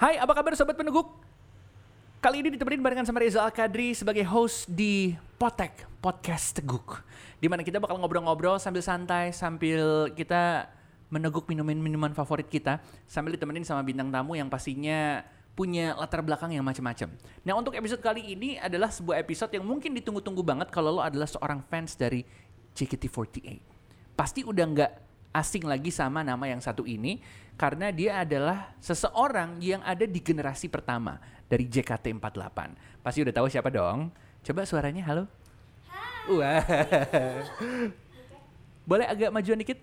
Hai, apa kabar sobat peneguk? Kali ini ditemenin barengan sama Reza Al-Kadri sebagai host di Potek, Podcast Teguk. Di mana kita bakal ngobrol-ngobrol sambil santai, sambil kita meneguk minuman-minuman favorit kita. Sambil ditemenin sama bintang tamu yang pastinya punya latar belakang yang macam-macam. Nah untuk episode kali ini adalah sebuah episode yang mungkin ditunggu-tunggu banget kalau lo adalah seorang fans dari JKT48. Pasti udah nggak asing lagi sama nama yang satu ini karena dia adalah seseorang yang ada di generasi pertama dari JKT48. Pasti udah tahu siapa dong? Coba suaranya halo. Wah. Boleh agak majuan dikit?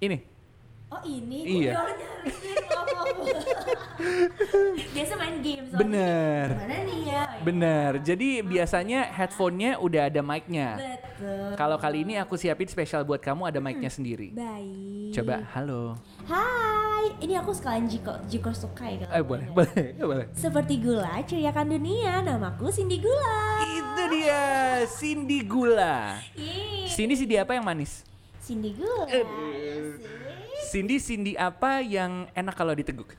Ini. Oh ini? Iya. Oh, maaf. Biasa main game soalnya. Bener. Mana nih ya? Bener. Jadi biasanya headphone-nya udah ada mic-nya. Betul. Kalau kali ini aku siapin spesial buat kamu ada mic-nya sendiri. Baik. Coba halo. Hai, ini aku sekalian Jiko, Jiko Sukai kalau Eh boleh, boleh. boleh, boleh. Seperti gula, ceriakan dunia. Namaku Cindy Gula. Itu dia, Cindy Gula. Ih, Cindy Cindy apa yang manis? Cindy Gula. Eh. Cindy Cindy apa yang enak kalau diteguk?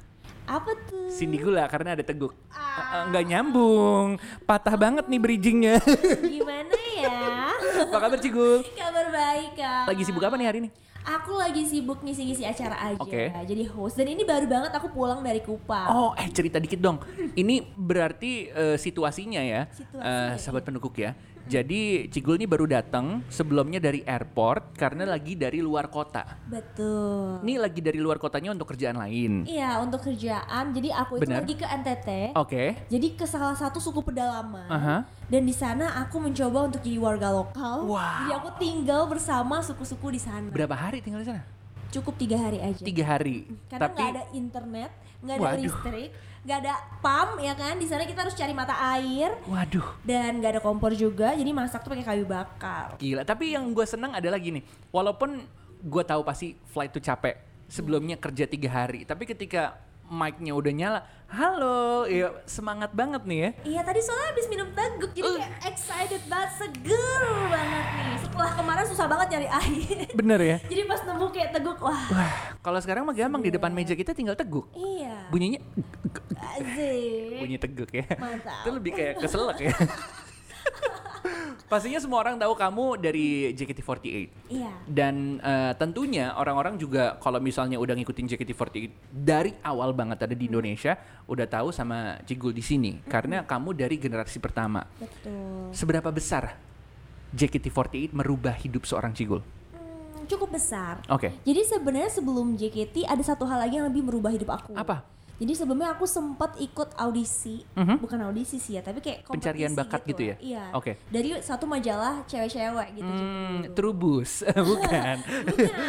Apa tuh? Cindy Gula karena ada teguk. Eh, eh, Nggak nyambung, patah banget nih bridgingnya. Gimana ya? Apa kabar Cigul? Kabar baik kak. Lagi sibuk apa nih hari ini? Aku lagi sibuk ngisi-ngisi acara aja. Oke. Jadi host. Dan ini baru banget aku pulang dari Kupang. Oh, eh cerita dikit dong. Ini berarti eh, situasinya ya, Situasinya, eh, sahabat pendukuk ya. Jadi Cigul ini baru datang sebelumnya dari airport karena lagi dari luar kota. Betul. Ini lagi dari luar kotanya untuk kerjaan lain. Iya untuk kerjaan. Jadi aku itu lagi ke NTT. Oke. Jadi ke salah satu suku pedalaman. Aha. Dan di sana aku mencoba untuk jadi warga lokal. Wow. Jadi aku tinggal bersama suku-suku di sana. Berapa hari tinggal di sana? Cukup tiga hari aja. Tiga hari. Karena Tapi nggak ada internet, nggak ada Waduh. listrik, nggak ada pam ya kan. Di sana kita harus cari mata air waduh, dan nggak ada kompor juga. Jadi masak tuh pakai kayu bakar. gila. Tapi yang gue senang adalah gini, walaupun gue tahu pasti flight tuh capek, sebelumnya kerja tiga hari, tapi ketika mic-nya udah nyala, halo, ya semangat banget nih ya. Iya tadi soalnya habis minum teguk jadi Uh. kayak excited banget, seger Setelah kemarin susah banget nyari air. Bener ya? jadi pas nemu kayak teguk, wah Wah, kalau sekarang mah gampang di depan meja kita tinggal teguk. iya. Bunyinya Asik. bunyi teguk ya. Mantap. Itu lebih kayak keselak ya. Pastinya semua orang tahu kamu dari JKT48. Iya. Dan eh, tentunya orang-orang juga kalau misalnya udah ngikutin JKT48 dari awal banget ada di Indonesia, udah tahu sama Cigul di sini karena kamu dari generasi pertama. Betul. Seberapa besar JKT48 merubah hidup seorang Cigul? Hmm, cukup besar. Oke. Jadi sebenarnya sebelum JKT ada satu hal lagi yang lebih merubah hidup aku. Apa? Jadi sebelumnya aku sempat ikut audisi, Mhm. bukan audisi sih ya, tapi kayak Pencarian bakat gitu ya? lah. Iya. Oke. Dari satu majalah cewek-cewek gitu. Hmm, Trubus, bukan,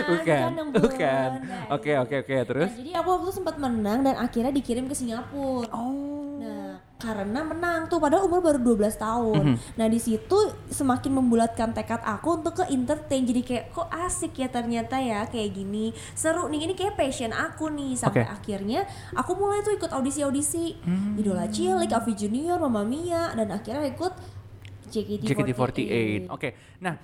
bukan bukan. Nah, Oke, oke, oke. Terus? Nah, jadi aku waktu sempat menang dan akhirnya dikirim ke Singapura. Oh. Nah, karena menang tuh padahal umur baru 12 tahun. Mhm. Nah, di situ semakin membulatkan tekad aku untuk ke entertain. Jadi kayak kok asik ya ternyata ya kayak gini. Seru nih, ini kayak passion aku nih sampai Oke. akhirnya aku mulai tuh ikut audisi-audisi. Hmm. Idola Cilik, Avi Junior, Mamma Mia dan akhirnya ikut JKT48. JKT48. Oke. Nah,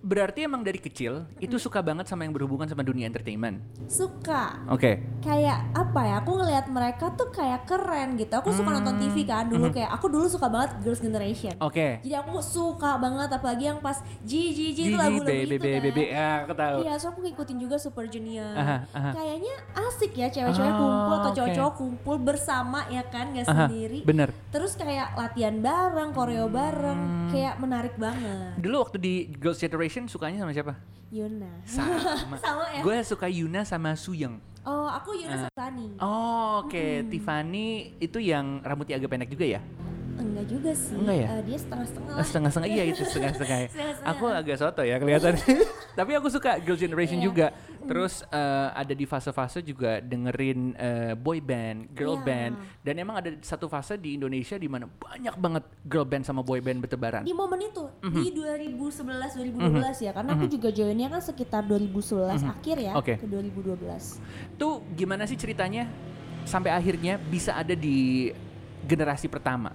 berarti emang dari kecil itu suka banget sama yang berhubungan sama dunia entertainment. Suka. Oke. kayak apa ya aku ngelihat mereka tuh kayak keren gitu aku suka nonton TV kan dulu kayak aku dulu suka banget Girls Generation Hmm. Oke. jadi aku suka banget apalagi yang pas G G G itu lagu-lagu itu kan ya aku tahu. Iya, so aku ngikutin juga Super Junior. Aha, aha. Kayaknya asik ya cewek-cewek Oh, kumpul atau cowok-cowok kumpul bersama ya kan, gak Aha, sendiri. bener. Terus kayak latihan bareng, koreo bareng, Hmm. kayak menarik banget. Dulu waktu di Girls' Generation sukanya sama siapa? Yuna. Sama. Sama ya? Gue suka Yuna sama Suyeng. Oh, aku Yuna Sutani. Oh, oke. Tiffany itu yang rambutnya agak pendek juga ya? Enggak juga sih. Enggak ya? Eh, dia setengah-setengah. Oh, Setengah-setengah iya itu setengah-setengah. Aku agak soto ya kelihatan. Tapi aku suka Girls' Generation Iya. juga. Terus eh, ada di fase-fase juga dengerin eh, boy band, girl Iya. band, dan emang ada satu fase di Indonesia di mana banyak banget girl band sama boy band bertebaran. Di momen itu Mhm. di 2011 2012 ya karena aku juga joinnya kan sekitar 2011 akhir ya Mhm. Oke. ke 2012. Tuh gimana sih ceritanya sampai akhirnya bisa ada di generasi pertama?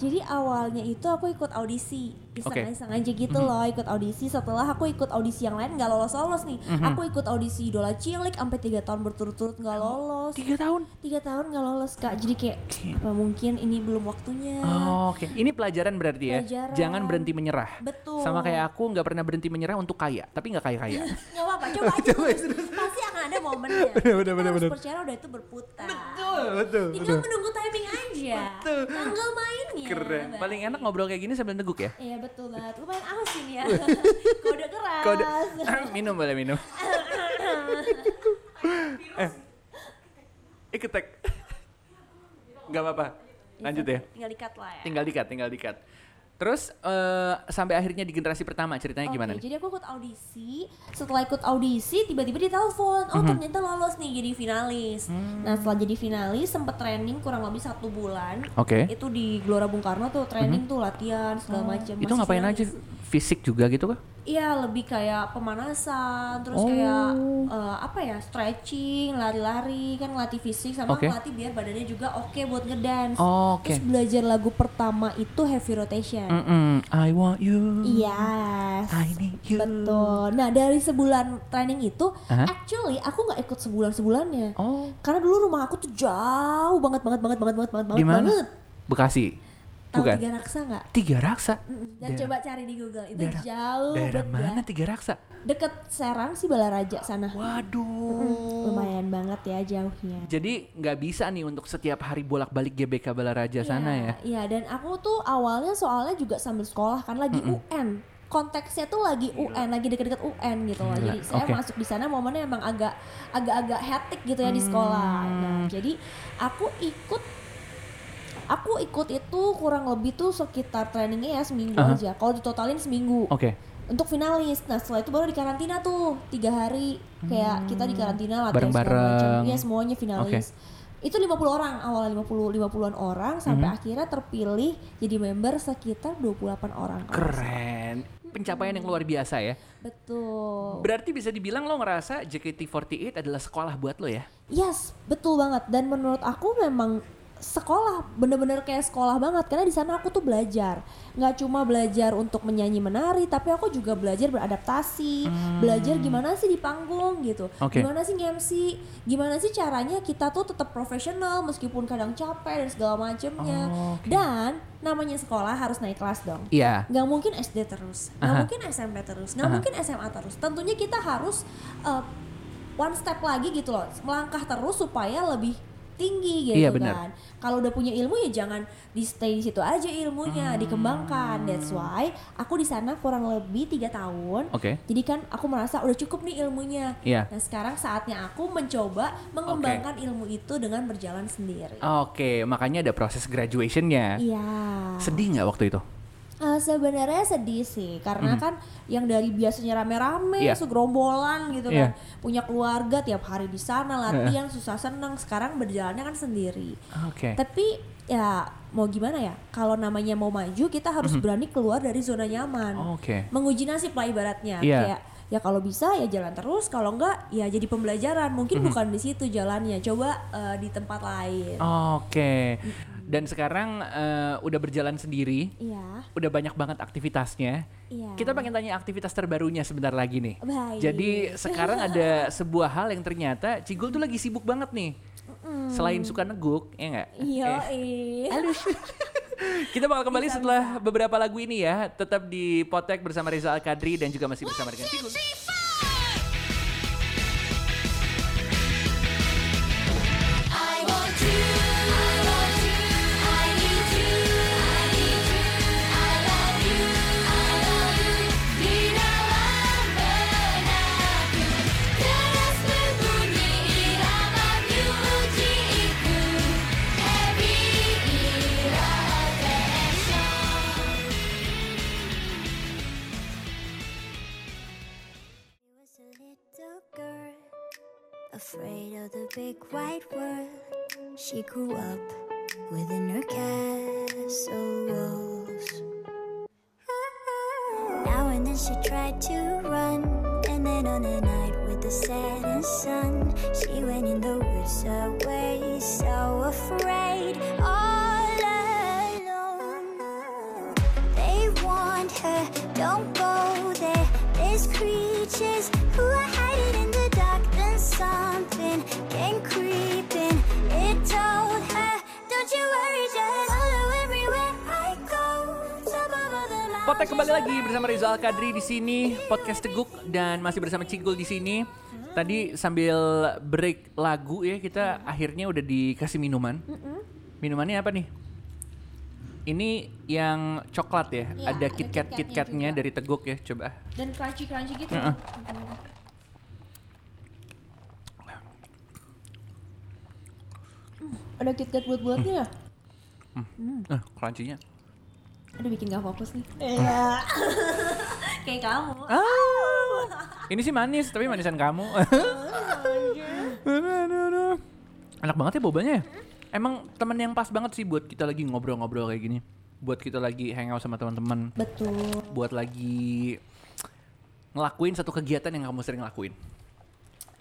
Jadi awalnya itu aku ikut audisi. Iseng-iseng aja gitu loh ikut audisi. Setelah aku ikut audisi yang lain nggak lolos lolos nih aku ikut audisi idola cilik sampai tiga tahun berturut-turut nggak lolos. Tiga tahun. tiga tahun nggak lolos kak. Jadi kayak apa mungkin ini belum waktunya? Oh, Oke, ini pelajaran berarti ya. Pelajaran. Jangan berhenti menyerah. betul. Sama kayak aku nggak pernah berhenti menyerah untuk kaya, tapi nggak kaya kaya. nggak apa-apa coba aja. terus. pasti ada momennya Bener, bener, bener, harus bener. percaya udah itu berputar betul, tinggal menunggu timing aja Betul. tanggal mainnya Keren. Bang. Paling enak ngobrol kayak gini sambil neguk ya. Iya betul banget. Lumayan aus ini ya. Kode keras. Kode minum boleh minum. eh. Ikut tek. Gak apa-apa. Lanjut ya. Tinggal dikat lah ya. Tinggal dikat, tinggal dikat. Terus eh, sampai akhirnya di generasi pertama ceritanya Oke, gimana nih? jadi aku ikut audisi. Setelah ikut audisi, tiba-tiba ditelepon. Oh, ternyata lolos nih jadi finalis. Hmm. Nah, setelah jadi finalis, sempet training kurang lebih satu bulan. Oke. Itu di Gelora Bung Karno tuh training tuh latihan segala macam. Oh, Itu Masih ngapain aja? Fisik juga gitu kah? Iya, lebih kayak pemanasan, terus Oh. kayak eh, apa ya, stretching, lari-lari, kan ngelatih fisik sama Oke. ngelatih biar badannya juga oke buat ngedance. Oh, Oke. Terus belajar lagu pertama itu Heavy Rotation. Mm-mm. I want you. Yes. I need you. Betul. Nah dari sebulan training itu, Aha. actually aku nggak ikut sebulan sebulannya. Oh, Karena dulu rumah aku tuh jauh banget banget banget banget banget banget di mana? banget. Bekasi. Tahu Bukan. tiga raksa nggak? Tiga raksa. Mm-mm. Dan Daerah- coba cari di Google itu daerah- jauh Daerah banget mana ya. tiga raksa? Deket Serang sih Balaraja sana. Waduh. Lumayan banget ya jauhnya. Jadi nggak bisa nih untuk setiap hari bolak-balik GBK Balaraja sana ya? Iya dan aku tuh awalnya soalnya juga sambil sekolah kan lagi UN. Konteksnya tuh lagi UN, lagi deket-deket UN gitu loh. Jadi saya oke. masuk di sana momennya emang agak agak-agak hectic gitu ya di sekolah. Hmm. Nah, jadi aku ikut aku ikut itu kurang lebih tuh sekitar trainingnya ya seminggu Aha. aja. Kalau ditotalin seminggu Oke. untuk finalis. Nah setelah itu baru di karantina tuh tiga hari kayak kita di karantina latihan Bareng-bareng. Iya semuanya finalis. Itu 50 orang awalnya 50 50-an orang sampai Mhm. akhirnya terpilih jadi member sekitar 28 orang. Keren. Pencapaian yang luar biasa ya. Betul. Berarti bisa dibilang lo ngerasa JKT48 adalah sekolah buat lo ya? Yes, betul banget. Dan menurut aku memang sekolah bener-bener kayak sekolah banget karena di sana aku tuh belajar nggak cuma belajar untuk menyanyi menari tapi aku juga belajar beradaptasi belajar gimana sih di panggung gitu Oke. gimana sih nge-MC gimana sih caranya kita tuh tetap profesional meskipun kadang capek dan segala macemnya Oh, oke. dan namanya sekolah harus naik kelas dong Iya. nggak mungkin SD terus, nggak Aha. mungkin SMP terus, nggak Aha. mungkin SMA terus. Tentunya kita harus uh, one step lagi gitu loh, melangkah terus supaya lebih tinggi gitu Iya, kan. Kalau udah punya ilmu ya jangan di stay di situ aja ilmunya, Hmm. dikembangkan. That's why aku di sana kurang lebih tiga tahun. Oke. Jadi kan aku merasa udah cukup nih ilmunya. Iya. Nah sekarang saatnya aku mencoba mengembangkan ilmu itu dengan berjalan sendiri. Oke, makanya ada proses graduationnya. Iya. Sedih nggak waktu itu? Eh, sebenarnya sedih sih karena kan yang dari biasanya rame-rame. Iya. segerombolan gitu Iya. kan punya keluarga tiap hari di sana latihan susah senang sekarang berjalannya kan sendiri Oke. tapi ya mau gimana ya kalau namanya mau maju kita harus berani keluar dari zona nyaman. Oke. menguji nasib lah ibaratnya Iya. kayak ya kalau bisa ya jalan terus kalau enggak ya jadi pembelajaran mungkin Mhm. bukan di situ jalannya coba eh, di tempat lain Oke. Dan sekarang eh, udah berjalan sendiri, iya udah banyak banget aktivitasnya. iya Kita pengen tanya aktivitas terbarunya sebentar lagi nih. Baik. Jadi sekarang ada sebuah hal yang ternyata Cigul tuh lagi sibuk banget nih. Selain suka neguk, ya nggak? iya Eh, iya Kita bakal kembali setelah beberapa lagu ini ya. Tetap di Potek bersama Reza Al-Kadri dan juga masih bersama dengan Cigul. Afraid of the big wide world. She grew up within her castle walls. Now and then she tried to run, and then on a night with the setting sun, she went in the woods away, so afraid, all Potek kembali lagi bersama Rizal Kadri di sini, podcast Teguk dan masih bersama Cigul di sini. Tadi sambil break lagu ya kita akhirnya udah dikasih minuman. Minumannya apa nih? Ini yang coklat ya, Iya, ada ada KitKat KitKatnya KitKatnya juga. dari Teguk ya, coba. Dan crunchy crunchy gitu. Heeh. Hmm, Ada KitKat buat-buatnya ya? Eh, crunchy-nya. Aduh bikin gak fokus nih. Iya. Kayak kamu. Ah, ini sih manis, tapi manisan kamu. Aduh. Enak banget ya bobanya ya. Emang temen yang pas banget sih buat kita lagi ngobrol-ngobrol kayak gini. Buat kita lagi hangout sama teman-teman. Betul. Buat lagi ngelakuin satu kegiatan yang kamu sering lakuin.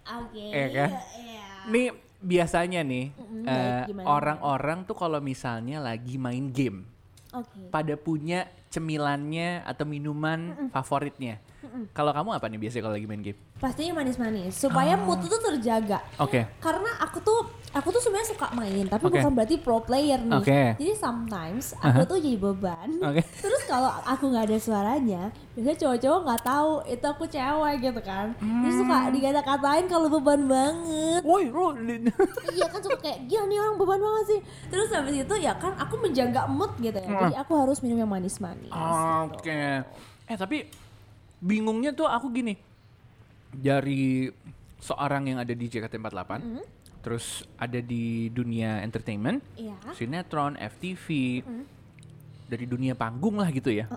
Oke. Iya kan? Iya. Nih biasanya nih eh, baik, gimana? orang-orang tuh kalau misalnya lagi main game Oke. pada punya cemilannya atau minuman favoritnya. Kalau kamu apa nih biasanya kalau lagi main game? Pastinya manis-manis supaya Ah. mood itu terjaga. Oke. Karena aku tuh aku tuh sebenarnya suka main, tapi Oke. bukan berarti pro player nih. Oke. Jadi sometimes aku tuh jadi beban. Oke. Terus kalau aku nggak ada suaranya, biasanya cowok-cowok nggak tahu itu aku cewek gitu kan. Terus suka Hmm. dikata-katain kalau beban banget. Woi, bro. iya kan suka kayak gila nih orang beban banget sih. Terus habis itu ya kan aku menjaga mood gitu ya. Jadi aku harus minum yang manis-manis. Oke. Eh tapi bingungnya tuh aku gini. Dari seorang yang ada di JKT48, terus ada di dunia entertainment, Iya. sinetron, FTV, dari dunia panggung lah gitu ya.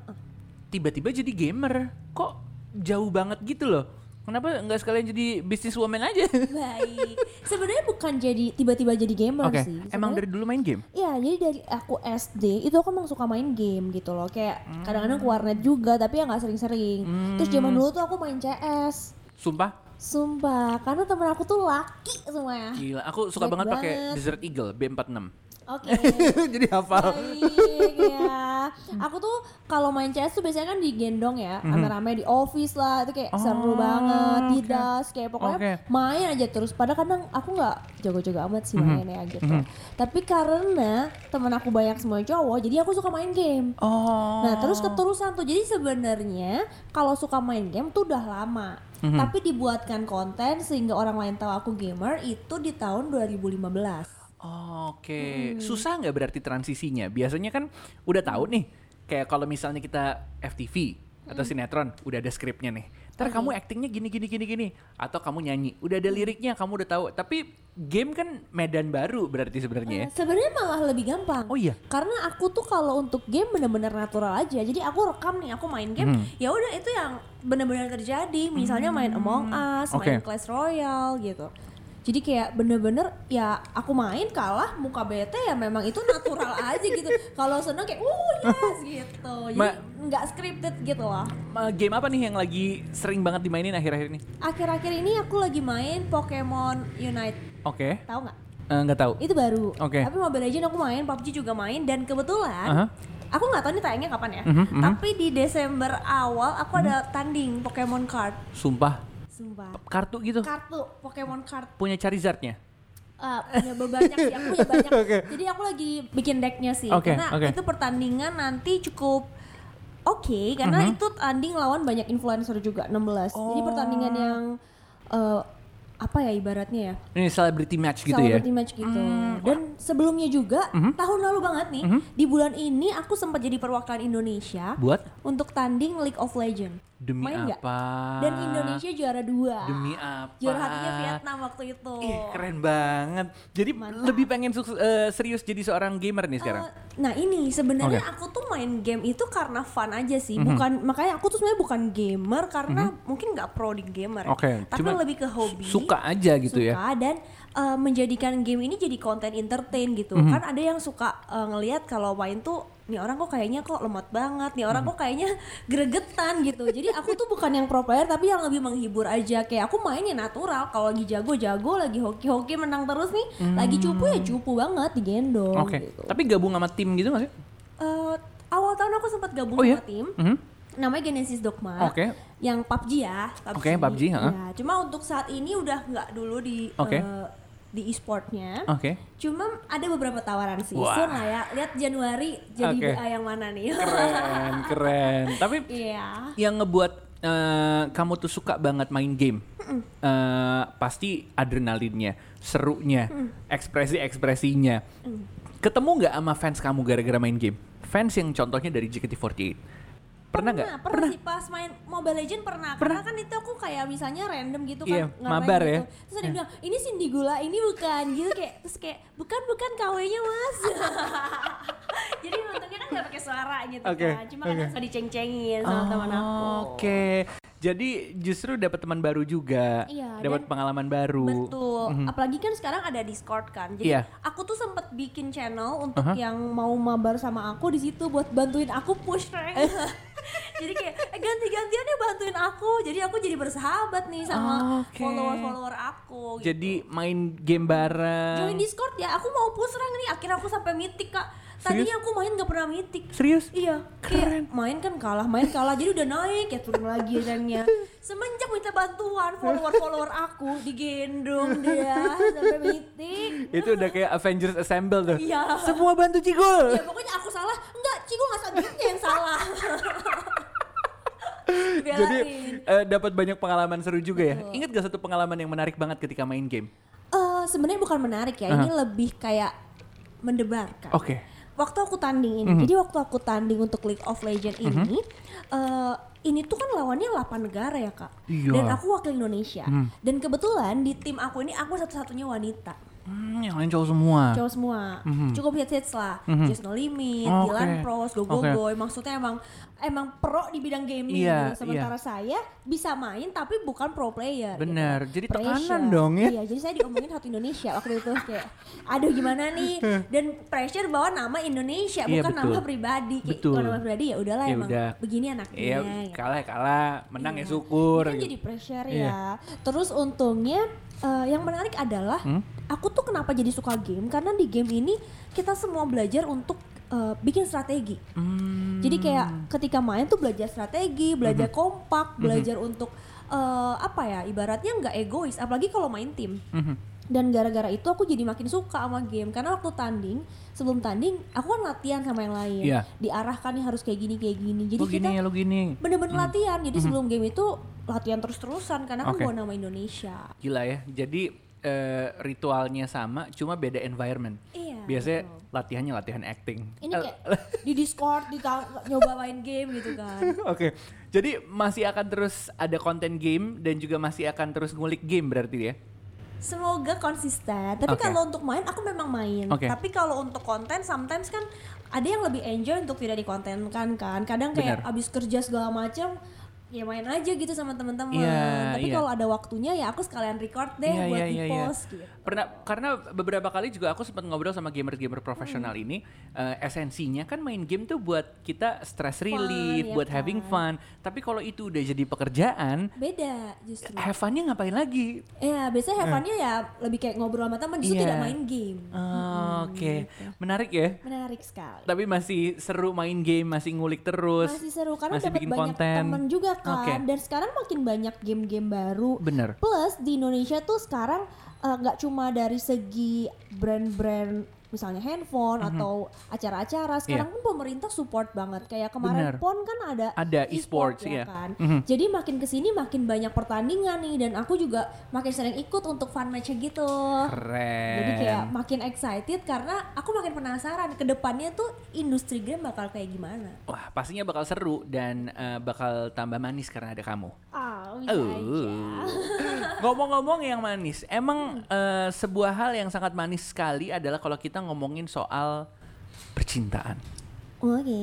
Tiba-tiba jadi gamer. Kok jauh banget gitu loh? Kenapa nggak sekalian jadi business woman aja? Baik. Sebenarnya bukan jadi tiba-tiba jadi gamer Oke, sih. emang Sebenarnya- dari dulu main game? Iya, jadi dari aku SD itu aku emang suka main game gitu loh. Kayak Hmm. kadang-kadang ke warnet juga, tapi ya nggak sering-sering. Terus zaman dulu tuh aku main CS. Sumpah, Sumpah, karena temen aku tuh laki semuanya. gila. Aku suka Baik banget pakai banget. Desert Eagle B46. Oke. jadi hafal. Baik ya. Aku tuh kalau main CS tuh biasanya kan digendong ya, rame-rame di office lah, itu kayak seru Mhm. Oh, banget, oke. tidas, kayak pokoknya Oke. main aja terus. Padahal kadang aku nggak jago-jago amat Mhm. sih mainnya gitu. Tapi karena temen aku banyak semua cowok, jadi aku suka main game. Oh. Nah terus keterusan tuh jadi sebenarnya kalau suka main game tuh udah lama Mhm. Tapi dibuatkan konten sehingga orang lain tahu aku gamer itu di tahun 2015 Oke, susah nggak berarti transisinya? Biasanya kan udah tahu nih, kayak kalau misalnya kita FTV atau sinetron, udah ada skripnya nih. Ntar Oke. kamu actingnya gini gini gini gini, atau kamu nyanyi, udah ada liriknya, kamu udah tahu. Tapi game kan medan baru berarti sebenarnya ya. Eh, Sebenarnya malah lebih gampang Oh iya. Karena aku tuh kalau untuk game bener-bener natural aja Jadi aku rekam nih, aku main game Hmm. ya udah itu yang bener-bener terjadi Misalnya main Among Us, main Oke. Clash Royale gitu jadi kayak bener-bener ya aku main kalah muka bete ya memang itu natural aja gitu. Kalau seneng kayak uh yes gitu. Jadi nggak scripted gitu. Ma- Game apa nih yang lagi sering banget dimainin akhir-akhir ini? Akhir-akhir ini aku lagi main Pokemon Unite. Oke, Tahu nggak? Eh, nggak tahu. Itu baru. Oke. Tapi Mobile Legends aku main, PUBG juga main dan kebetulan Aha. aku nggak tahu nih tayangnya kapan ya. Mhm, mhm. Tapi di Desember awal aku ada tanding Pokemon card. Sumpah, Sumpah. kartu gitu. Kartu Pokemon card. Punya Charizardnya. Ah, punya banyak sih, aku punya banyak. Oke. Jadi aku lagi bikin decknya sih, Oke, karena oke. itu pertandingan nanti cukup oke, karena Mhm. itu tanding lawan banyak influencer juga 16. Jadi Oh. pertandingan yang eh, apa ya ibaratnya ya? Ini celebrity match gitu ya. celebrity match gitu. Hmm. Dan sebelumnya juga Mhm. tahun lalu banget nih, di bulan ini aku sempat jadi perwakilan Indonesia Buat untuk tanding League of Legends. Demi Main nggak? apa? Dan Indonesia juara dua. Demi apa? Juara hatinya Vietnam waktu itu. Ih, keren banget. Jadi Mantap. lebih pengen sukses, eh, serius jadi seorang gamer nih sekarang. Eh, nah ini sebenarnya. Mhm. aku tuh main game itu karena fun aja sih, bukan makanya aku tuh sebenarnya bukan gamer karena mungkin nggak pro di gamer, ya. Oke, tapi cuma lebih ke hobi. Suka aja gitu ya. suka dan uh, menjadikan game ini jadi konten entertain gitu Mhm. kan ada yang suka uh, ngelihat kalau main tuh nih orang kok kayaknya kok lemot banget nih orang kok kayaknya gregetan gitu jadi aku tuh bukan yang pro player tapi yang lebih menghibur aja kayak aku mainnya natural kalau lagi jago jago lagi hoki hoki menang terus nih lagi cupu ya cupu banget digendong Hmm. Oke. gitu Tapi gabung sama tim gitu gak sih? Uh, awal tahun aku sempat gabung Oh iya? sama tim Mhm. namanya Genesis Dogma Oke. yang PUBG ya Oke, PUBG, ha? Ya, cuma untuk saat ini udah nggak dulu di Oke. eh, di e-sportnya. Oke. Cuma ada beberapa tawaran sih. Wah. Soon lah ya. Lihat Januari jadi Oke. BA yang mana nih. Keren, keren. Tapi Iya. yang ngebuat eh, kamu tuh suka banget main game, eh, pasti adrenalinnya, serunya, ekspresi-ekspresinya. Ketemu nggak sama fans kamu gara-gara main game? Fans yang contohnya dari JKT48. Pernah nggak? Pernah, sih pas main Mobile Legend pernah. Karena kan itu aku kayak misalnya random gitu kan Iya, ngapain mabar gitu. ya. Terus ada yang bilang, "Ini Cindy Gula, ini bukan." gitu kayak terus kayak, "Bukan, bukan KW-nya, Mas." Jadi untungnya kan gak pakai suara gitu Oke, kan. Cuma kadang oke. suka diceng-cengin sama teman aku. Oh, Oke. Jadi justru dapat teman baru juga, Iya, dapat pengalaman baru. Betul. Apalagi kan sekarang ada Discord kan. Jadi Iya. aku tuh sempet bikin channel untuk Aha. yang mau mabar sama aku di situ buat bantuin aku push rank. jadi kayak eh, ganti-gantian ya bantuin aku. Jadi aku jadi bersahabat nih sama Oke. follower-follower aku. gitu. Jadi main game bareng. join Discord ya. Aku mau push rank nih. Akhirnya aku sampai mythic kak. Tadinya aku main gak pernah mythic. Serius? Iya, Keren. kayak main kan kalah, main kalah, jadi udah naik ya turun lagi ranknya. Semenjak minta bantuan follower-follower aku digendong dia sampai meeting. Itu udah kayak Avengers Assemble tuh. Iya. Semua bantu Cigul. Ya pokoknya aku salah, enggak, Cigo nggak sabitnya yang salah. Jadi Dibelain. eh, dapat banyak pengalaman seru juga ya. Ingat gak satu pengalaman yang menarik banget ketika main game? Eh, sebenarnya bukan menarik ya, ini lebih kayak mendebarkan. Oke. Waktu aku tanding ini, jadi waktu aku tanding untuk League of Legends ini, eh, ini tuh kan lawannya 8 negara ya kak, Iya. dan aku wakil Indonesia, dan kebetulan di tim aku ini aku satu-satunya wanita, Hmm, yang lain cowok semua. cowok semua, cukup hits hits lah, Just No Limit, Oke. Dylan Pros, Go Go Oke. Boy, maksudnya emang emang pro di bidang gaming, Iya, gitu. sementara saya bisa main tapi bukan pro player. gitu. Bener. Jadi tekanan Pressure. dong ya. Iya, jadi saya diomongin satu Indonesia waktu itu kayak, aduh gimana nih? Dan pressure bawa nama Indonesia Iya, bukan betul. nama pribadi. Kayak Betul. kalau nama pribadi ya udahlah Ya emang udah. begini anaknya. Iya, gitu. kalah ya kalah, menang ya Iya. syukur. Ini kan gitu. jadi pressure Iya. ya. Terus untungnya eh, yang menarik adalah Hmm? aku tuh kenapa jadi suka game karena di game ini kita semua belajar untuk eh, bikin strategi. Hmm. Jadi kayak ketika main tuh belajar strategi, belajar kompak, belajar untuk eh, apa ya ibaratnya nggak egois, apalagi kalau main tim. Mhm. Dan gara-gara itu aku jadi makin suka sama game karena waktu tanding sebelum tanding aku kan latihan sama yang lain, Iya. diarahkan nih harus kayak gini kayak gini. Jadi kita gini ya, lo gini. bener-bener latihan. Jadi sebelum game itu latihan terus-terusan karena kan Oke. bawa nama Indonesia. Gila ya. Jadi eh, ritualnya sama, cuma beda environment. Iya, Biasanya betul. latihannya latihan acting. Ini Eh, kayak di Discord, di nyoba main game gitu kan. Oke, jadi masih akan terus ada konten game dan juga masih akan terus ngulik game berarti ya? Semoga konsisten. Tapi Oke. kalau untuk main aku memang main. Oke. Tapi kalau untuk konten sometimes kan ada yang lebih enjoy untuk tidak dikontenkan kan. Kadang kayak Bener. abis kerja segala macam ya main aja gitu sama teman-teman. Iya, Tapi iya. kalau ada waktunya ya aku sekalian record deh Iya, buat iya, di iya, iya. post gitu. Pernah karena beberapa kali juga aku sempat ngobrol sama gamer-gamer profesional Hmm. ini eh, esensinya kan main game tuh buat kita stress relief, ya buat having kan. fun. Tapi kalau itu udah jadi pekerjaan, Beda justru. have fun-nya ngapain lagi? Ya biasanya have fun-nya ya lebih kayak ngobrol sama teman justru Iya. tidak main game. Oh, Oke, gitu. menarik ya. Menarik sekali. Tapi masih seru main game, masih ngulik terus. Masih seru karena masih dapat bikin banyak konten. teman juga kan. Oke. Dan sekarang makin banyak game-game baru. Bener. Plus di Indonesia tuh sekarang eh, nggak cuma dari segi brand-brand misalnya handphone Mhm. atau acara-acara sekarang pun pemerintah support banget kayak kemarin Bener. pon kan ada Ada e-sport e-sports, ya iya. kan Mhm. jadi makin ke sini makin banyak pertandingan nih dan aku juga makin sering ikut untuk fun match gitu Keren. jadi kayak makin excited karena aku makin penasaran ke depannya tuh industri game bakal kayak gimana Wah, pastinya bakal seru dan eh, bakal tambah manis karena ada kamu. ah bisa aja Ngomong-ngomong yang manis, emang eh, sebuah hal yang sangat manis sekali adalah kalau kita ngomongin soal percintaan. oke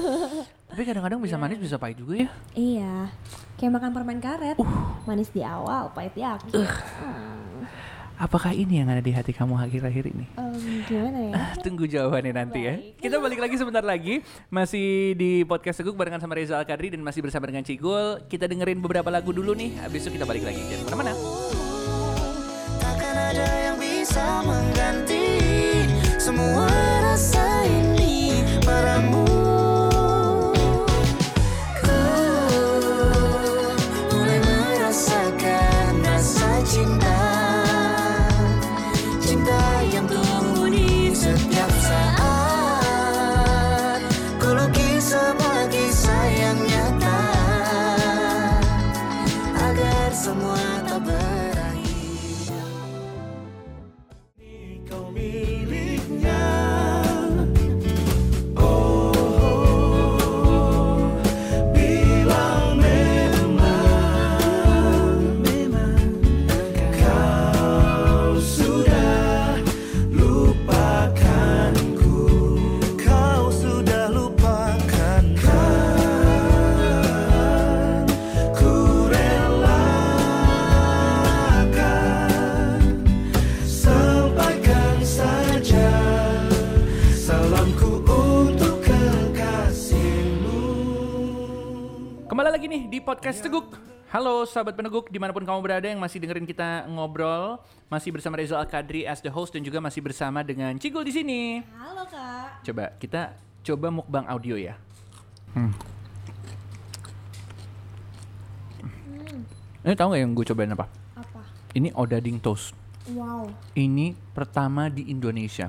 Tapi kadang-kadang bisa manis, bisa pahit juga ya. Iya, kayak makan permen karet, Uh. manis di awal, pahit di akhir. Apakah ini yang ada di hati kamu akhir-akhir ini? Em, gimana ya? Ah, Tunggu jawabannya nanti ya. Kita balik lagi sebentar lagi. Masih di podcast Teguk barengan sama Reza Alkadri dan masih bersama dengan Cigul. Kita dengerin beberapa lagu dulu nih. Habis itu kita balik lagi. Jangan ke mana-mana. Takkan ada yang bisa mengganti semua rasa ini padamu. Podcast Teguk. Halo sahabat peneguk di mana pun kamu berada yang masih dengerin kita ngobrol, masih bersama Reza Al Kadri as the host dan juga masih bersama dengan Cigul di sini. Halo kak. Coba kita coba mukbang audio ya. Hmm. Ini tahu nggak yang gue cobain apa? Apa? Ini odading toast. Wow. Ini pertama di Indonesia.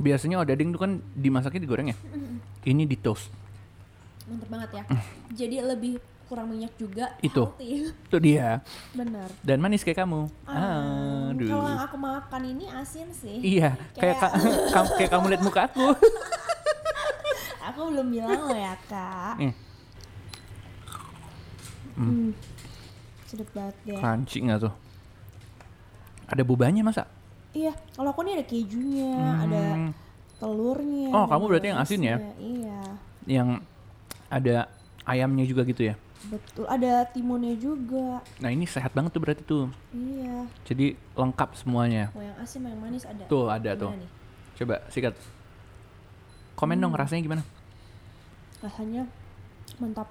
Biasanya odading itu kan dimasaknya digoreng ya. Ini di toast. Mantep banget ya. Jadi lebih kurang minyak juga. Itu. healthy. Itu dia. Bener. Dan manis kayak kamu. Ah, Aduh. Kalau aku makan ini asin sih. Iya, kayak Kayak- ka- kamu kayak kamu lihat muka aku. Aku belum bilang loh ya kak. Eh, Hmm. Sedap banget deh. crunchy nggak tuh? Ada bubahnya masa? Iya. Kalau aku nih ada kejunya, ada Hmm, telurnya. Oh, ada kamu berarti yang asin ya? Iya. yang ada ayamnya juga gitu ya. Betul. Ada timunnya juga. Nah ini sehat banget tuh berarti tuh. Iya. Jadi lengkap semuanya. Mau yang asin, mau yang manis ada. Tuh ada Gimana tuh. nih? Coba sikat. Komen dong Hmm. rasanya gimana? Rasanya mantap.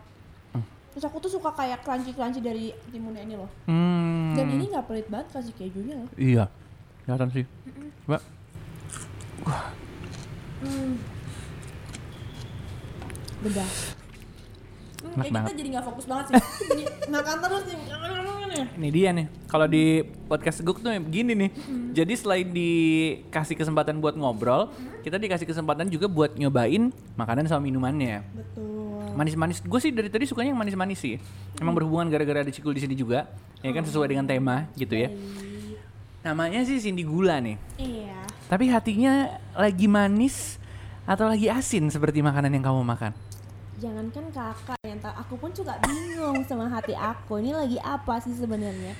Hmm. Terus aku tuh suka kayak crunchy-crunchy dari timunnya ini loh. Hmm. Dan ini nggak pelit banget kasih kejunya loh. Iya. Kelihatan sih. Coba. Beda. Enak Hmm, kayak banget. kita jadi nggak fokus banget sih. jadi makan terus nih. Ini dia nih. Kalau di podcast Guk tuh begini nih. Jadi selain dikasih kesempatan buat ngobrol, kita dikasih kesempatan juga buat nyobain makanan sama minumannya. Betul. Manis-manis. Gue sih dari tadi sukanya yang manis-manis sih. Emang berhubungan gara-gara ada Cikul di sini juga. Ya kan sesuai dengan tema gitu ya. Namanya sih Cindy Gula nih. Iya. Tapi hatinya lagi manis atau lagi asin seperti makanan yang kamu makan? Jangankan kakak yang tahu, aku pun juga bingung sama hati aku. Ini lagi apa sih sebenarnya?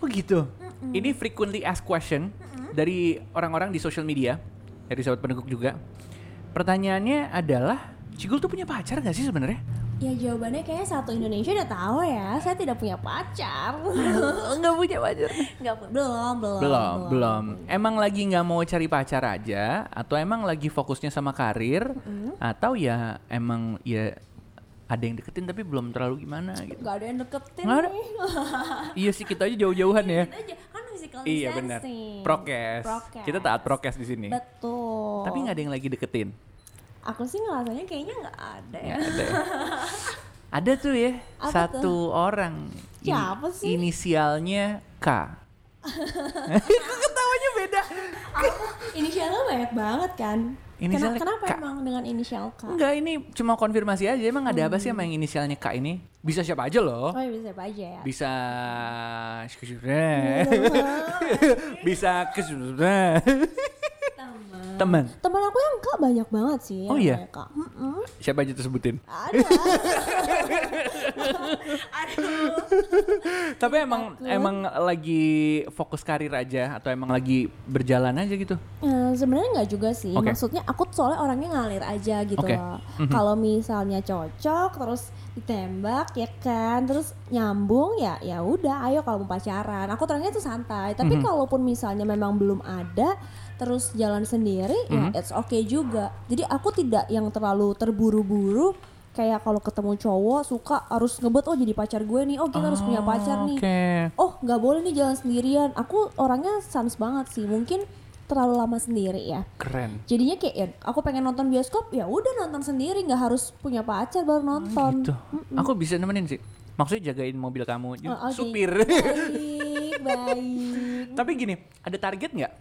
Oh gitu. Ini frequently asked question dari orang-orang di social media, dari sahabat peneguk juga. Pertanyaannya adalah, Cigul tuh punya pacar gak sih sebenarnya? Ya jawabannya kayaknya satu Indonesia udah tahu ya. Saya tidak punya pacar. Enggak punya pacar. Nggak belum, belum, Belum, belum. Emang lagi nggak mau cari pacar aja, atau emang lagi fokusnya sama karir, atau ya emang ya ada yang deketin tapi belum terlalu gimana gitu. Gak ada yang deketin ada. nih. iya sih kita aja jauh-jauhan ya. Kita aja kan physical Iya benar. Prokes. Prokes. Kita taat prokes di sini. Betul. Tapi nggak ada yang lagi deketin. Aku sih ngerasanya kayaknya nggak ada ya. Nggak ada. ada tuh ya Apa satu orang. Ini- Siapa sih? Inisialnya K. Ketawanya beda? Inisialnya banyak banget kan. Inisialnya kenapa, K. kenapa emang dengan inisial K? Enggak, ini cuma konfirmasi aja. Emang ada apa sih sama yang inisialnya K ini? Bisa siapa aja loh. Oh ya bisa apa aja ya. Bisa Iya, bisa ke Teman. teman. Aku yang K banyak banget sih. Oh iya? namanya K. Mm-mm. Siapa aja tuh sebutin? Ada. Tapi emang emang lagi fokus karir aja atau emang lagi berjalan aja gitu? Eh, Sebenarnya nggak juga sih. Oke. Maksudnya aku soalnya orangnya ngalir aja gitu Oke. loh. Kalau misalnya cocok terus ditembak ya kan, terus nyambung ya ya udah ayo kalau mau pacaran. Aku orangnya tuh santai. Tapi Mhm. kalaupun misalnya memang belum ada terus jalan sendiri Mhm. ya it's okay juga. Jadi aku tidak yang terlalu terburu-buru kayak kalau ketemu cowok suka harus ngebet oh jadi pacar gue nih oh kita harus punya pacar nih Oke. oh nggak boleh nih jalan sendirian aku orangnya sans banget sih mungkin terlalu lama sendiri ya Keren. jadinya kayak ya, aku pengen nonton bioskop ya udah nonton sendiri nggak harus punya pacar baru nonton Gitu. Aku bisa nemenin sih. Maksudnya jagain mobil kamu, Oh, oke. supir. baik baik Tapi gini, ada target nggak?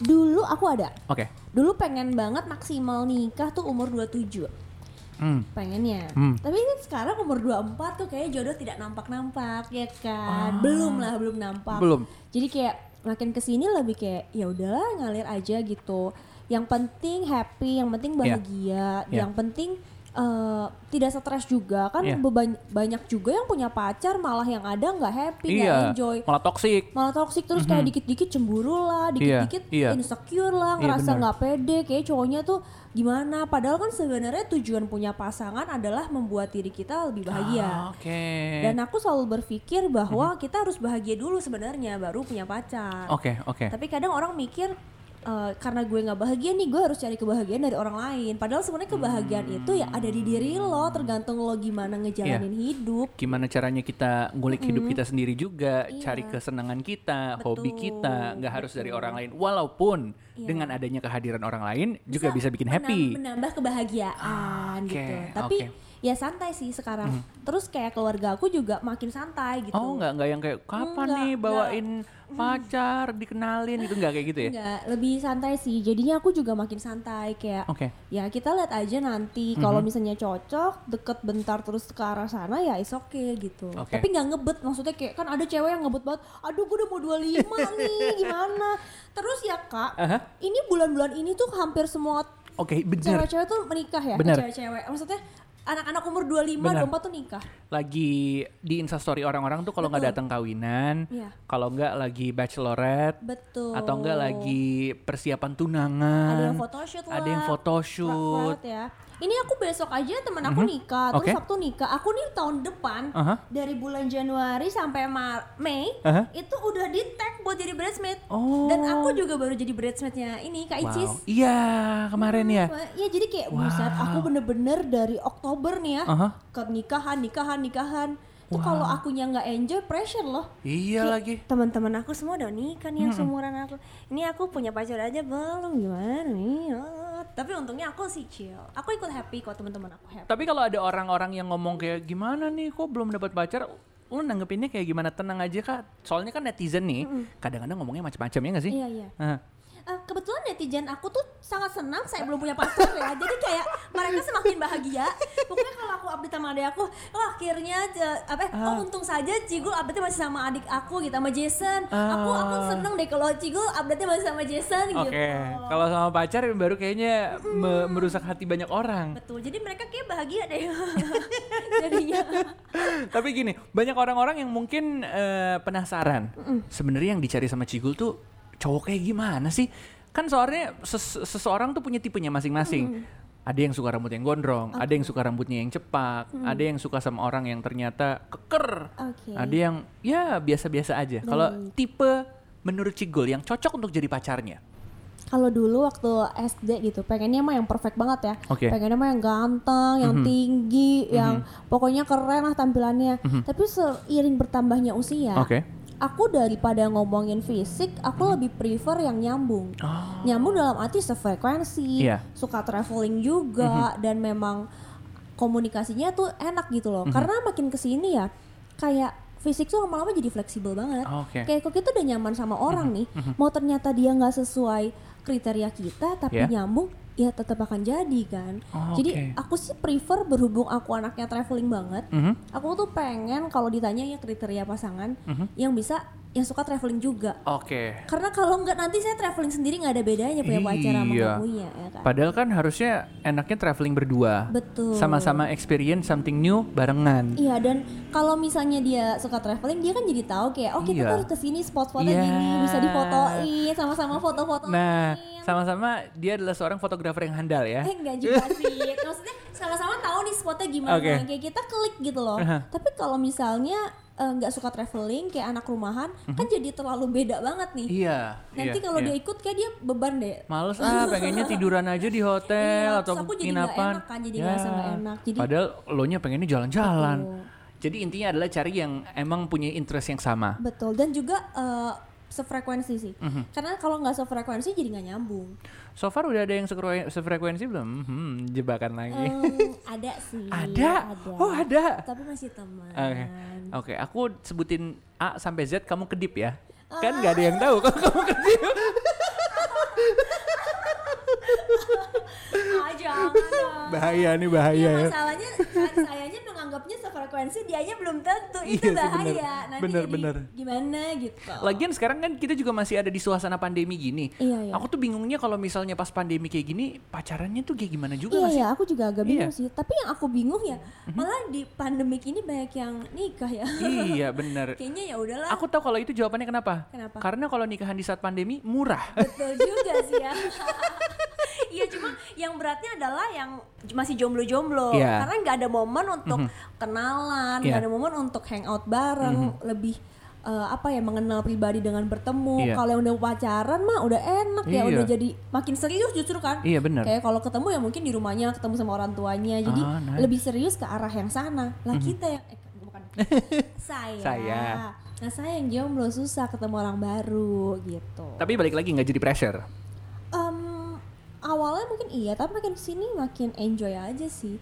Dulu aku ada Oke. dulu pengen banget maksimal nikah tuh umur 27 Hmm. pengennya Hmm. tapi kan sekarang umur 24 tuh kayak jodoh tidak nampak-nampak ya kan belum lah belum nampak Ah. Belum. jadi kayak makin ke sini lebih kayak ya udahlah ngalir aja gitu yang penting happy yang penting bahagia Yeah. yang penting eh, tidak stres juga kan Yeah. beban- banyak juga yang punya pacar malah yang ada nggak happy nggak Iya. enjoy Malah toksik. malah toksik terus kayak dikit-dikit cemburu lah, dikit-dikit iya. insecure lah, Iya, ngerasa nggak pede, kayak cowoknya tuh gimana? Padahal kan sebenarnya tujuan punya pasangan adalah membuat diri kita lebih bahagia. Ah, Oke. Dan aku selalu berpikir bahwa kita harus bahagia dulu sebenarnya baru punya pacar. Oke, oke. Tapi kadang orang mikir eh, karena gue nggak bahagia nih gue harus cari kebahagiaan dari orang lain padahal sebenarnya kebahagiaan Hmm. itu ya ada di diri lo tergantung lo gimana ngejalanin Iya. hidup Gimana caranya kita ngulik hidup kita sendiri juga, Iya. cari kesenangan kita, hobi Betul, kita, nggak harus dari orang lain. Walaupun Iya. dengan adanya kehadiran orang lain juga bisa bikin happy. menam- menambah kebahagiaan Oke, gitu tapi oke. Hmm. ya santai sih sekarang terus kayak keluarga aku juga makin santai gitu Oh nggak nggak yang kayak kapan Nggak, nih nggak. bawain pacar dikenalin itu nggak kayak gitu ya? Enggak, lebih santai sih. Jadinya aku juga makin santai kayak Oke. ya kita lihat aja nanti kalau misalnya cocok deket bentar terus ke arah sana ya is oke gitu. Oke. Tapi nggak ngebet maksudnya kayak kan ada cewek yang ngebet banget. Aduh gue udah mau 25 nih gimana? Terus ya kak, Aha. ini bulan-bulan ini tuh hampir semua Oke bener. cewek-cewek tuh menikah ya. Cewek-cewek. Maksudnya anak-anak umur 25, Bener. 24 tuh nikah. Lagi di instastory orang-orang tuh kalau nggak datang kawinan, Iya. kalau nggak lagi bachelorette, Betul. atau enggak lagi persiapan tunangan. ada yang photoshoot lah Ada yang photoshoot. Ya ini aku besok aja temen aku nikah terus Oke. Sabtu nikah aku nih tahun depan Aha. dari bulan Januari sampai Mar Mei Aha. itu udah di tag buat jadi bridesmaid Oh. dan aku juga baru jadi bridesmaidnya ini Kak Icis Wow. Iya kemarin ya. Wah, Iya jadi kayak buset aku bener-bener dari Oktober nih ya Aha. ke nikahan nikahan nikahan itu kalau akunya nggak enjoy pressure loh Iya Kayak lagi. teman-teman aku semua udah nikah nih yang seumuran aku ini aku punya pacar aja belum gimana nih Ah, tapi untungnya aku sih chill aku ikut happy kok teman-teman aku happy Tapi kalau ada orang-orang yang ngomong kayak gimana nih kok belum dapat pacar, lu nanggepinnya kayak gimana tenang aja kak. Soalnya kan netizen nih, kadang-kadang ngomongnya macam-macam ya nggak sih? iya iya Hah. Eh, kebetulan netizen aku tuh sangat senang saya belum punya pacar ya jadi kayak mereka semakin bahagia pokoknya kalau aku update sama adik aku oh akhirnya je- apa Ah. oh untung saja Cigul update masih sama adik aku gitu sama Jason aku aku seneng deh kalau Cigul update masih sama Jason Ah. Oke, gitu kalau sama pacar baru kayaknya me- merusak hati banyak orang. betul jadi mereka kayak bahagia deh jadinya Tapi gini, banyak orang-orang yang mungkin eh, penasaran. Sebenarnya yang dicari sama Cigul tuh cowok kayak gimana sih? Kan soalnya ses- seseorang tuh punya tipenya masing-masing. Ada yang suka rambut yang gondrong, ada yang suka rambutnya yang cepak, ada yang suka sama orang yang ternyata keker, Oke. ada yang ya biasa-biasa aja. Kalau tipe menurut Cigul yang cocok untuk jadi pacarnya, Kalau dulu waktu SD gitu, pengennya mah yang perfect banget ya. Oke. Pengennya mah yang ganteng, yang tinggi, yang pokoknya keren lah tampilannya. Tapi seiring bertambahnya usia, Oke. Aku daripada ngomongin fisik, aku lebih prefer yang nyambung. Nyambung dalam arti sefrekuensi, Iya. suka traveling juga, dan memang komunikasinya tuh enak gitu loh. Karena makin ke sini ya, kayak fisik tuh lama-lama jadi fleksibel banget. Oke. Kayak kok kita udah nyaman sama orang nih, mau ternyata dia nggak sesuai kriteria kita tapi Ya. nyambung, ya tetap akan jadi kan. Oh, Jadi oke. aku sih prefer berhubung aku anaknya traveling banget, Mhm. aku tuh pengen kalau ditanya ya kriteria pasangan Mhm. yang bisa yang suka traveling juga. Oke. Karena kalau nggak nanti saya traveling sendiri nggak ada bedanya punya pacar sama Iya. nggak punya ya kan. Padahal kan harusnya enaknya traveling berdua. Betul. Sama-sama experience something new barengan. Iya dan kalau misalnya dia suka traveling dia kan jadi tahu kayak oh kita Iya. tuh harus ke sini spot-spotnya Iya. gini bisa difotoin sama-sama foto-fotoin. Nah, sama-sama dia adalah seorang fotografer yang handal ya. Eh enggak juga sih. Maksudnya sama-sama tahu nih spotnya gimana. Oke. Kayak kita klik gitu loh. Aha. Tapi kalau misalnya eh, nggak suka traveling kayak anak rumahan kan jadi terlalu beda banget nih. Mhm. Iya. Nanti iya, kalau iya. dia ikut kayak dia beban deh. Males ah, pengennya tiduran aja di hotel Iya, atau aku jadi penginapan. enak kan, jadi ngerasa nggak enak. Jadi- Padahal lo nya pengennya jalan-jalan. Jadi intinya adalah cari yang emang punya interest yang sama. Betul dan juga eh, sefrekuensi sih. Mhm. Karena kalau nggak sefrekuensi jadi nggak nyambung. So far udah ada yang sefrekuensi belum? Hmm, jebakan lagi. Em, ada sih. Ada? Oh, ada. Tapi masih teman. Oke, oke. Aku sebutin A sampai Z, kamu kedip ya. Kan nggak ada yang tahu kalau kamu kedip. Ah, jangan dong. Bahaya nih bahaya Iya, ya. masalahnya kan sayanya menganggapnya sefrekuensi dianya belum tentu itu Iya sih, bahaya bener. nanti Bener, jadi bener. gimana gitu Lagian sekarang kan kita juga masih ada di suasana pandemi gini. Iya, iya. Aku tuh bingungnya kalau misalnya pas pandemi kayak gini pacarannya tuh kayak gimana juga iya masih. ya aku juga agak bingung Iya. sih tapi yang aku bingung ya malah di pandemik ini banyak yang nikah ya iya bener. kayaknya ya udahlah Aku tahu kalau itu jawabannya kenapa? Kenapa? Karena kalau nikahan di saat pandemi murah. betul juga sih ya Iya cuma yang beratnya adalah yang masih jomblo-jomblo. Mhm. karena nggak ada momen untuk kenalan, nggak Iya. Mhm. ada momen untuk hangout bareng, lebih eh, apa ya mengenal pribadi dengan bertemu. Iya. Kalau yang udah pacaran mah udah enak ya, Iya. udah jadi makin serius justru kan. Iya, benar. Kayak kalau ketemu ya mungkin di rumahnya ketemu sama orang tuanya. Jadi Ah, nice. lebih serius ke arah yang sana. Lah kita yang eh, bukan saya. Saya. Nah, saya yang jomblo susah ketemu orang baru gitu. Tapi balik lagi nggak jadi pressure. Awalnya mungkin iya, tapi makin ke sini makin enjoy aja sih.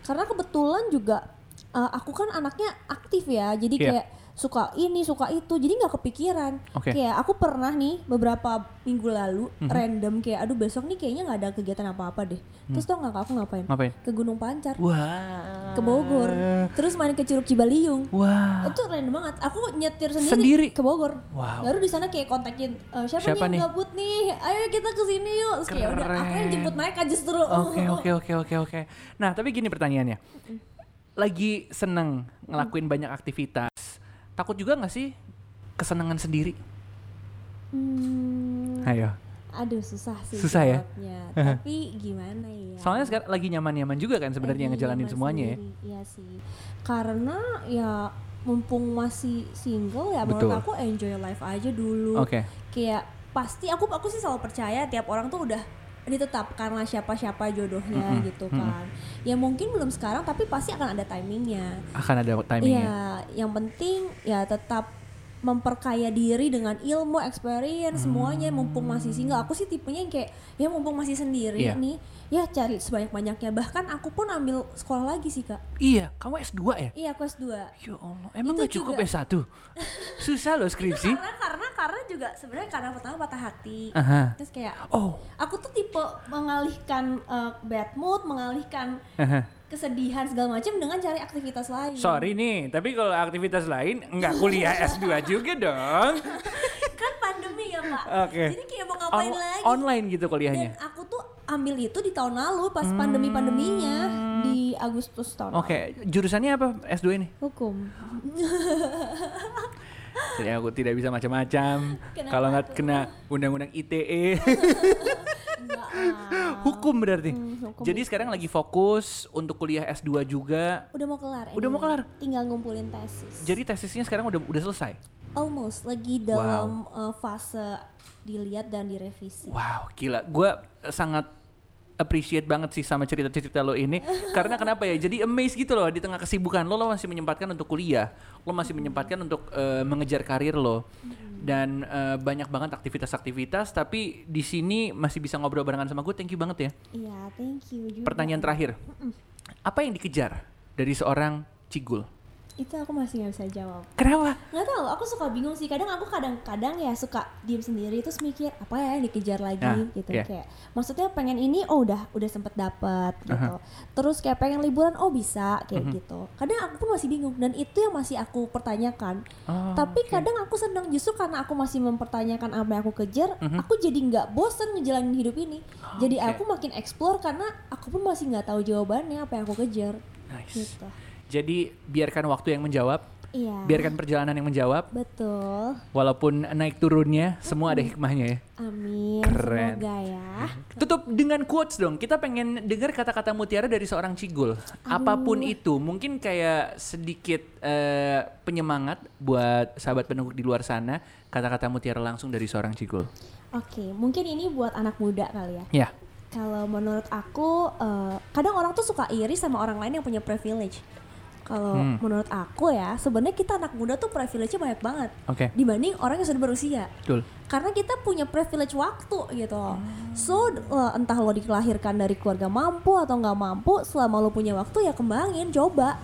Karena kebetulan juga eh, aku kan anaknya aktif ya, jadi Iya. kayak suka ini suka itu, jadi nggak kepikiran. Mhm. Kayak aku pernah nih beberapa minggu lalu random kayak aduh besok nih kayaknya nggak ada kegiatan apa-apa deh. Terus tau nggak aku ngapain? Ngapain? Ke Gunung Pancar, Wah. ke Bogor, terus main ke Curug Cibaliung. Wah. Itu random banget. Aku nyetir sendiri, Sendiri? ke Bogor. Wow. Baru di sana kayak kontakin "Eh, siapa, Siapa nih? nih yang gabut nih? Ayo kita ke sini yuk. Terus kayak udah aku yang jemput mereka justru. Oke oke oke oke oke. Nah tapi gini pertanyaannya, lagi seneng ngelakuin banyak aktivitas, takut juga nggak sih kesenangan sendiri? Hmm, Ayo. aduh susah sih. Susah ya? Tapi gimana ya? Soalnya sekarang lagi nyaman-nyaman juga kan sebenarnya ngejalanin semuanya ya. sendiri, Iya sih. Karena ya mumpung masih single ya Betul. menurut aku enjoy life aja dulu. Oke. Kayak pasti aku aku sih selalu percaya tiap orang tuh udah ditetapkanlah siapa-siapa jodohnya Mm-mm, gitu mm-mm. kan. Ya mungkin belum sekarang tapi pasti akan ada timingnya. Akan ada timingnya. Iya, yang penting ya tetap memperkaya diri dengan ilmu, experience semuanya mumpung masih single. Aku sih tipenya yang kayak ya mumpung masih sendiri Iya. nih, ya cari sebanyak-banyaknya. Bahkan aku pun ambil sekolah lagi sih, Kak. Iya, kamu S2 ya? Iya, aku S2. Ya Allah, emang Itu nggak cukup juga. S1? Susah loh skripsi. Karena karena karena juga sebenarnya karena pertama patah hati. Aha. Terus kayak Oh. aku tuh tipe mengalihkan eh, bad mood, mengalihkan Aha. Kesedihan segala macam dengan cari aktivitas lain. Sorry nih, tapi kalau aktivitas lain nggak kuliah S2 juga dong. Kan pandemi ya, Pak. Oke. Jadi kayak mau ngapain On- lagi? online gitu kuliahnya. Dan aku tuh ambil itu di tahun lalu pas pandemi-pandeminya di Agustus tahun Oke, jurusannya apa S2 ini? Hukum. Jadi aku tidak bisa macam-macam. Kalau nggak kena undang-undang ITE, hukum berarti. Hmm, hukum Jadi sekarang lagi fokus untuk kuliah S2 juga. Udah mau kelar. Udah mau anyway. kelar? Tinggal ngumpulin tesis. Jadi tesisnya sekarang udah udah selesai. Almost lagi dalam uh, fase dilihat dan direvisi. Wow, gila. Gue sangat appreciate banget sih sama cerita-cerita lo ini. Karena kenapa ya? Jadi amazed gitu loh di tengah kesibukan lo, lo masih menyempatkan untuk kuliah. Lo masih menyempatkan untuk eh, mengejar karir lo. Dan eh, banyak banget aktivitas-aktivitas. Tapi di sini masih bisa ngobrol barengan sama gue. Thank you banget ya. Iya, thank you juga. Pertanyaan terakhir. Apa yang dikejar dari seorang Cigul? Itu aku masih nggak bisa jawab. Kenapa? Nggak tahu, aku suka bingung sih. Kadang aku kadang-kadang ya suka diem sendiri terus mikir apa ya yang dikejar lagi Nah, gitu iya. kayak. Maksudnya pengen ini oh udah udah sempet dapet gitu. Terus kayak pengen liburan oh bisa kayak Mhm. gitu. Kadang aku pun masih bingung dan itu yang masih aku pertanyakan. Oh, Tapi oke. kadang aku senang justru karena aku masih mempertanyakan apa yang aku kejar, aku jadi nggak bosen ngejalanin hidup ini. Jadi Mhm. Oke. aku makin explore karena aku pun masih nggak tahu jawabannya apa yang aku kejar. Nice. Gitu. Jadi biarkan waktu yang menjawab. Iya. Biarkan perjalanan yang menjawab. Betul. Walaupun naik turunnya, semua ada hikmahnya ya. Amin. Keren. Semoga ya. Tutup dengan quotes dong. Kita pengen dengar kata-kata mutiara dari seorang cigul. Apa pun itu, mungkin kayak sedikit eh, penyemangat buat sahabat penunggu di luar sana. Kata-kata mutiara langsung dari seorang cigul. Oke, mungkin ini buat anak muda kali ya. Ya, Kalau menurut aku, eh, kadang orang tuh suka iri sama orang lain yang punya privilege. Kalau Hmm. menurut aku ya, sebenarnya kita anak muda tuh privilege-nya banyak banget oke, dibanding orang yang sudah berusia. betul. Karena kita punya privilege waktu gitu. So eh, entah lo dilahirkan dari keluarga mampu atau nggak mampu, selama lo punya waktu ya kembangin, coba.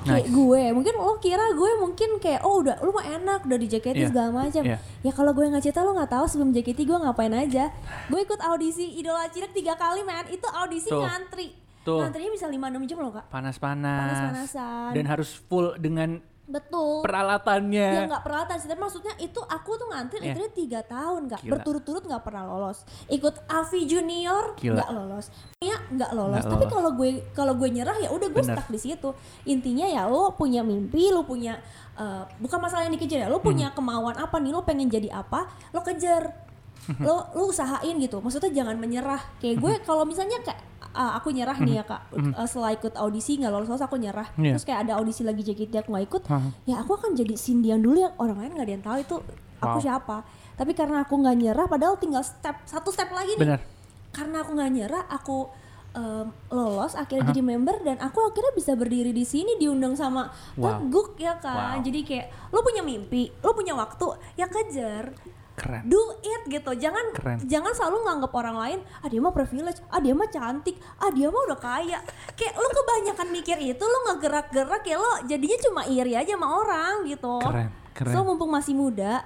Kayak Nice. gue, mungkin lo kira gue mungkin kayak oh udah lu mah enak udah di JKT Iya, segala macam. iya. Ya kalau gue nggak cerita lo nggak tahu sebelum JKT gue ngapain aja. Gue ikut audisi Idola Cilik tiga kali man, itu audisi Tuh. ngantri. Tuh. Ngantrinya bisa 5-6 jam loh kak. Panas-panas. Panas-panasan. Dan harus full dengan Betul. peralatannya. Ya nggak peralatan sih, tapi maksudnya itu aku tuh ngantri Iya. literally tiga tahun Gila. berturut-turut nggak pernah lolos. Ikut Avi Junior nggak lolos, Mia nggak lolos. Nggak Tapi kalau gue kalau gue nyerah ya udah gue Bener. stuck di situ. Intinya ya lo punya mimpi, lo punya eh, bukan masalah yang dikejar ya, lo Hmm. punya kemauan apa nih, lo pengen jadi apa, lo kejar. lo lo usahain gitu. Maksudnya jangan menyerah. Kayak gue kalau misalnya kayak ah, aku nyerah nih ya kak. Uh, setelah ikut audisi nggak lolos lolos aku nyerah. Iya. terus kayak ada audisi lagi JKT aku nggak ikut Hah. ya aku akan jadi Cindy yang dulu yang orang lain nggak ada yang tahu itu aku Wow. siapa. Tapi karena aku nggak nyerah padahal tinggal step satu step lagi nih. Benar. karena aku nggak nyerah aku em, lolos akhirnya jadi member dan aku akhirnya bisa berdiri di sini diundang sama Wow. Teguk ya kan. Wow. jadi kayak lo punya mimpi lo punya waktu ya kejar Keren. do it gitu. Jangan Keren. jangan selalu nganggap orang lain ah dia mah privilege. Ah dia mah cantik. Ah dia mah udah kaya. Kayak lo kebanyakan mikir itu lo nggak gerak-gerak ya lo jadinya cuma iri aja sama orang gitu. Keren, keren. so mumpung masih muda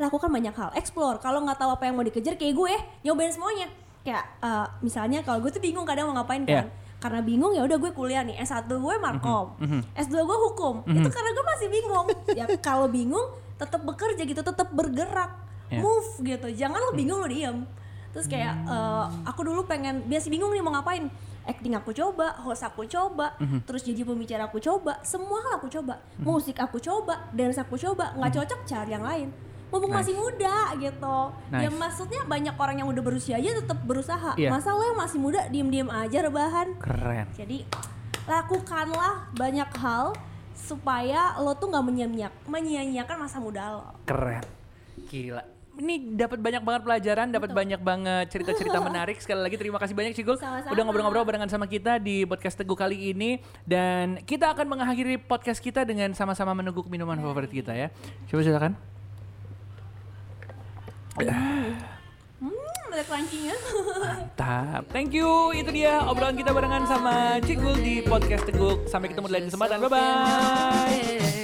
lakukan banyak hal. Explore. Kalau nggak tahu apa yang mau dikejar kayak gue nyobain semuanya. Kayak eh, misalnya kalau gue tuh bingung kadang mau ngapain kan. Karena bingung ya udah gue kuliah nih. S1 gue markom. S2 gue hukum. Itu karena gue masih bingung. Ya kalau bingung tetap bekerja gitu tetap bergerak Iya. move gitu jangan lo bingung lo diem terus kayak eh, aku dulu pengen biasa bingung nih mau ngapain acting aku coba host aku coba terus jadi pembicara aku coba semua hal aku coba musik aku coba dance aku coba nggak cocok cari yang lain mumpung Nice. masih muda gitu ya Nice. maksudnya banyak orang yang udah berusia aja tetap berusaha Iya. masa lo yang masih muda diem-diem aja rebahan Keren. jadi lakukanlah banyak hal supaya lo tuh nggak menyia-nyiak menyia-nyiakan masa muda lo Keren. Gila. Ini dapat banyak banget pelajaran, dapat banyak banget cerita-cerita menarik. Sekali lagi terima kasih banyak Cigul Sama-sama. udah ngobrol-ngobrol barengan sama kita di podcast Teguh kali ini dan kita akan mengakhiri podcast kita dengan sama-sama meneguk minuman favorit kita ya. Coba silakan. hmm ada crunchy-nya Mantap. Thank you. Itu dia obrolan kita barengan sama Cigul di podcast Teguh. Sampai ketemu di lain kesempatan. Bye bye.